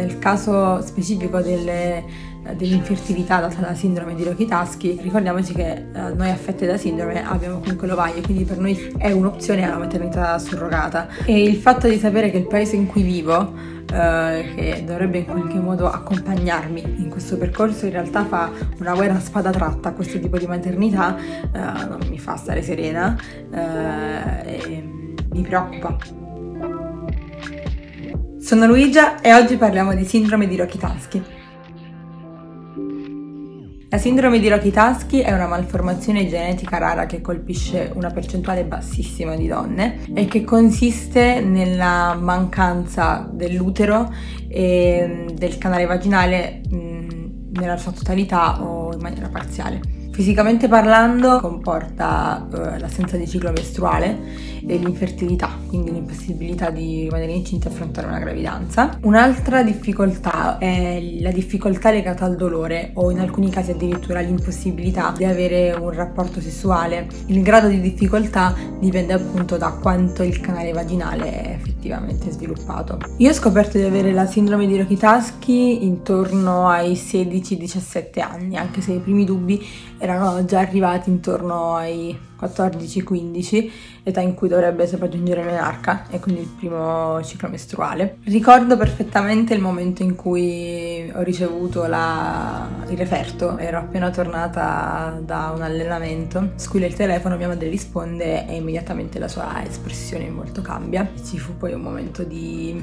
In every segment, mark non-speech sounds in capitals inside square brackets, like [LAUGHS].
Nel caso specifico delle, dell'infertilità data dalla sindrome di Rokitansky, ricordiamoci che eh, noi affette da sindrome abbiamo comunque l'ovaio, quindi per noi è un'opzione la maternità surrogata. E il fatto di sapere che il paese in cui vivo eh, che dovrebbe in qualche modo accompagnarmi in questo percorso, in realtà fa una guerra a spada tratta a questo tipo di maternità, eh, non mi fa stare serena eh, e mi preoccupa. Sono Luigia e oggi parliamo di sindrome di Rokitansky. La sindrome di Rokitansky è una malformazione genetica rara che colpisce una percentuale bassissima di donne e che consiste nella mancanza dell'utero e del canale vaginale nella sua totalità o in maniera parziale. Fisicamente parlando comporta eh, l'assenza di ciclo mestruale e l'infertilità, quindi l'impossibilità di rimanere incinta e affrontare una gravidanza. Un'altra difficoltà è la difficoltà legata al dolore o in alcuni casi addirittura l'impossibilità di avere un rapporto sessuale. Il grado di difficoltà dipende appunto da quanto il canale vaginale è effettivamente sviluppato. Io ho scoperto di avere la sindrome di Rokitansky intorno ai 16-17 anni, anche se i primi dubbi erano già arrivati intorno ai 14-15, età in cui dovrebbe sopraggiungere menarca e quindi il primo ciclo mestruale. Ricordo perfettamente il momento in cui ho ricevuto la... il referto, ero appena tornata da un allenamento, squilla il telefono, mia madre risponde e immediatamente la sua espressione in volto cambia. Ci fu poi un momento di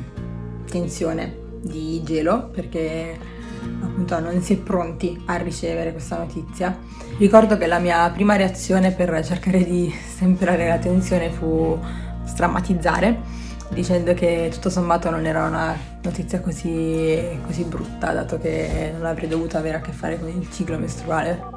tensione, di gelo, perché appunto non si è pronti a ricevere questa notizia. Ricordo che la mia prima reazione per cercare di sembrare la tensione fu strammatizzare dicendo che tutto sommato non era una notizia così, così brutta dato che non avrei dovuto avere a che fare con il ciclo mestruale.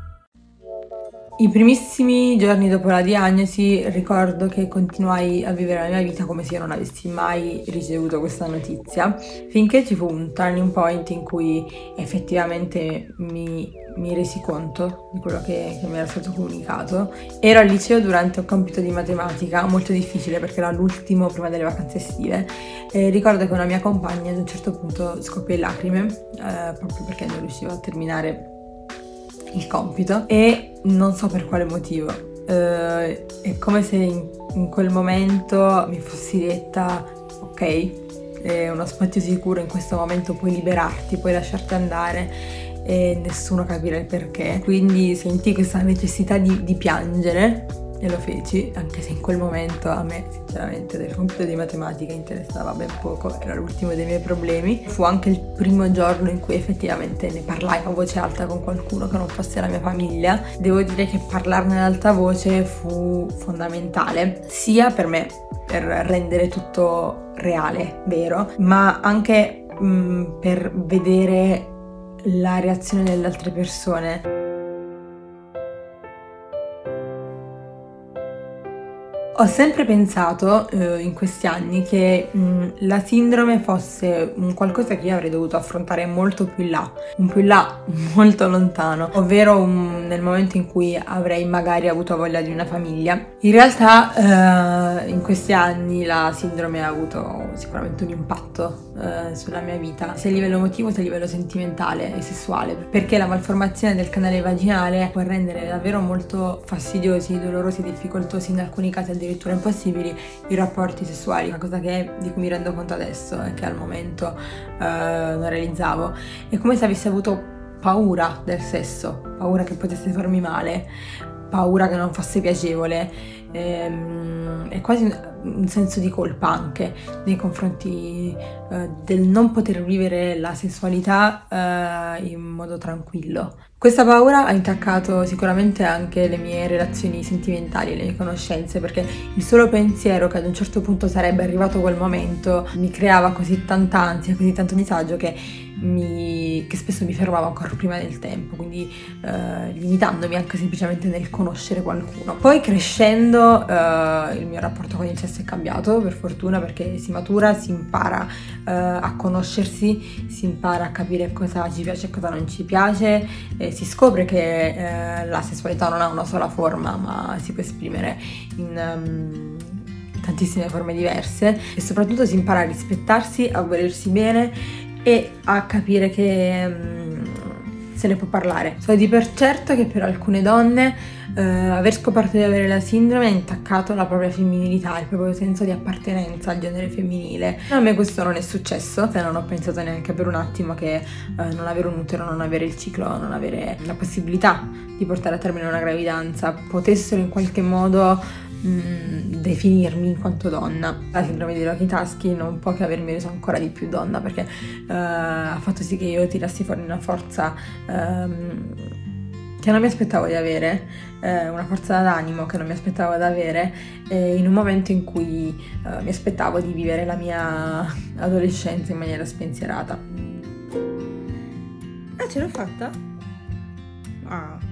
I primissimi giorni dopo la diagnosi ricordo che continuai a vivere la mia vita come se io non avessi mai ricevuto questa notizia, finché ci fu un turning point in cui effettivamente mi, mi resi conto di quello che, che, mi era stato comunicato. Ero al liceo durante un compito di matematica molto difficile perché era l'ultimo prima delle vacanze estive e ricordo che una mia compagna ad un certo punto scoppiò in lacrime eh, proprio perché non riusciva a terminare il compito e non so per quale motivo. Uh, è come se in, in, quel momento mi fossi detta ok, è uno spazio sicuro, in questo momento puoi liberarti, puoi lasciarti andare e nessuno capirà il perché. Quindi senti questa necessità di, di piangere e lo feci, anche se in quel momento a me sinceramente del compito di matematica interessava ben poco, era l'ultimo dei miei problemi. Fu anche il primo giorno in cui effettivamente ne parlai a voce alta con qualcuno che non fosse la mia famiglia. Devo dire che parlarne ad alta voce fu fondamentale, sia per me, per rendere tutto reale, vero, ma anche mh, mm, per vedere la reazione delle altre persone. Ho sempre pensato eh, in questi anni che mh, la sindrome fosse qualcosa che io avrei dovuto affrontare molto più in là, un più in là [LAUGHS] molto lontano, ovvero un, nel momento in cui avrei magari avuto voglia di una famiglia. In realtà eh, in questi anni la sindrome ha avuto sicuramente un impatto eh, sulla mia vita, sia a livello emotivo sia a livello sentimentale e sessuale, perché la malformazione del canale vaginale può rendere davvero molto fastidiosi, dolorosi e difficoltosi in alcuni casi addirittura impossibili i rapporti sessuali, una cosa che, di cui mi rendo conto adesso e che al momento eh, non realizzavo. È come se avessi avuto paura del sesso, paura che potesse farmi male, paura che non fosse piacevole, ehm, è quasi un senso di colpa anche nei confronti eh, del non poter vivere la sessualità eh, in modo tranquillo. Questa paura ha intaccato sicuramente anche le mie relazioni sentimentali, le mie conoscenze, perché il solo pensiero che ad un certo punto sarebbe arrivato quel momento mi creava così tanta ansia, così tanto disagio che mi, che spesso mi fermavo ancora prima del tempo, quindi eh, limitandomi anche semplicemente nel conoscere qualcuno. Poi crescendo eh, il mio rapporto con il sesso è cambiato, per fortuna, perché si matura, si impara eh, a conoscersi, si impara a capire cosa ci piace e cosa non ci piace, e si scopre che eh, la sessualità non ha una sola forma, ma si può esprimere in... Um, tantissime forme diverse. E soprattutto si impara a rispettarsi, a volersi bene e a capire che um, se ne può parlare. So di per certo che per alcune donne uh, aver scoperto di avere la sindrome ha intaccato la propria femminilità, il proprio senso di appartenenza al genere femminile. A me questo non è successo, se non ho pensato neanche per un attimo che uh, non avere un utero, non avere il ciclo, non avere la possibilità di portare a termine una gravidanza potessero in qualche modo Mm, definirmi in quanto donna. La sindrome di Rokitansky non può che avermi reso ancora di più donna perché uh, ha fatto sì che io tirassi fuori una forza um, che non mi aspettavo di avere, eh, una forza d'animo che non mi aspettavo di avere eh, in un momento in cui eh, mi aspettavo di vivere la mia adolescenza in maniera spensierata. Ah, ce l'ho fatta? Ah.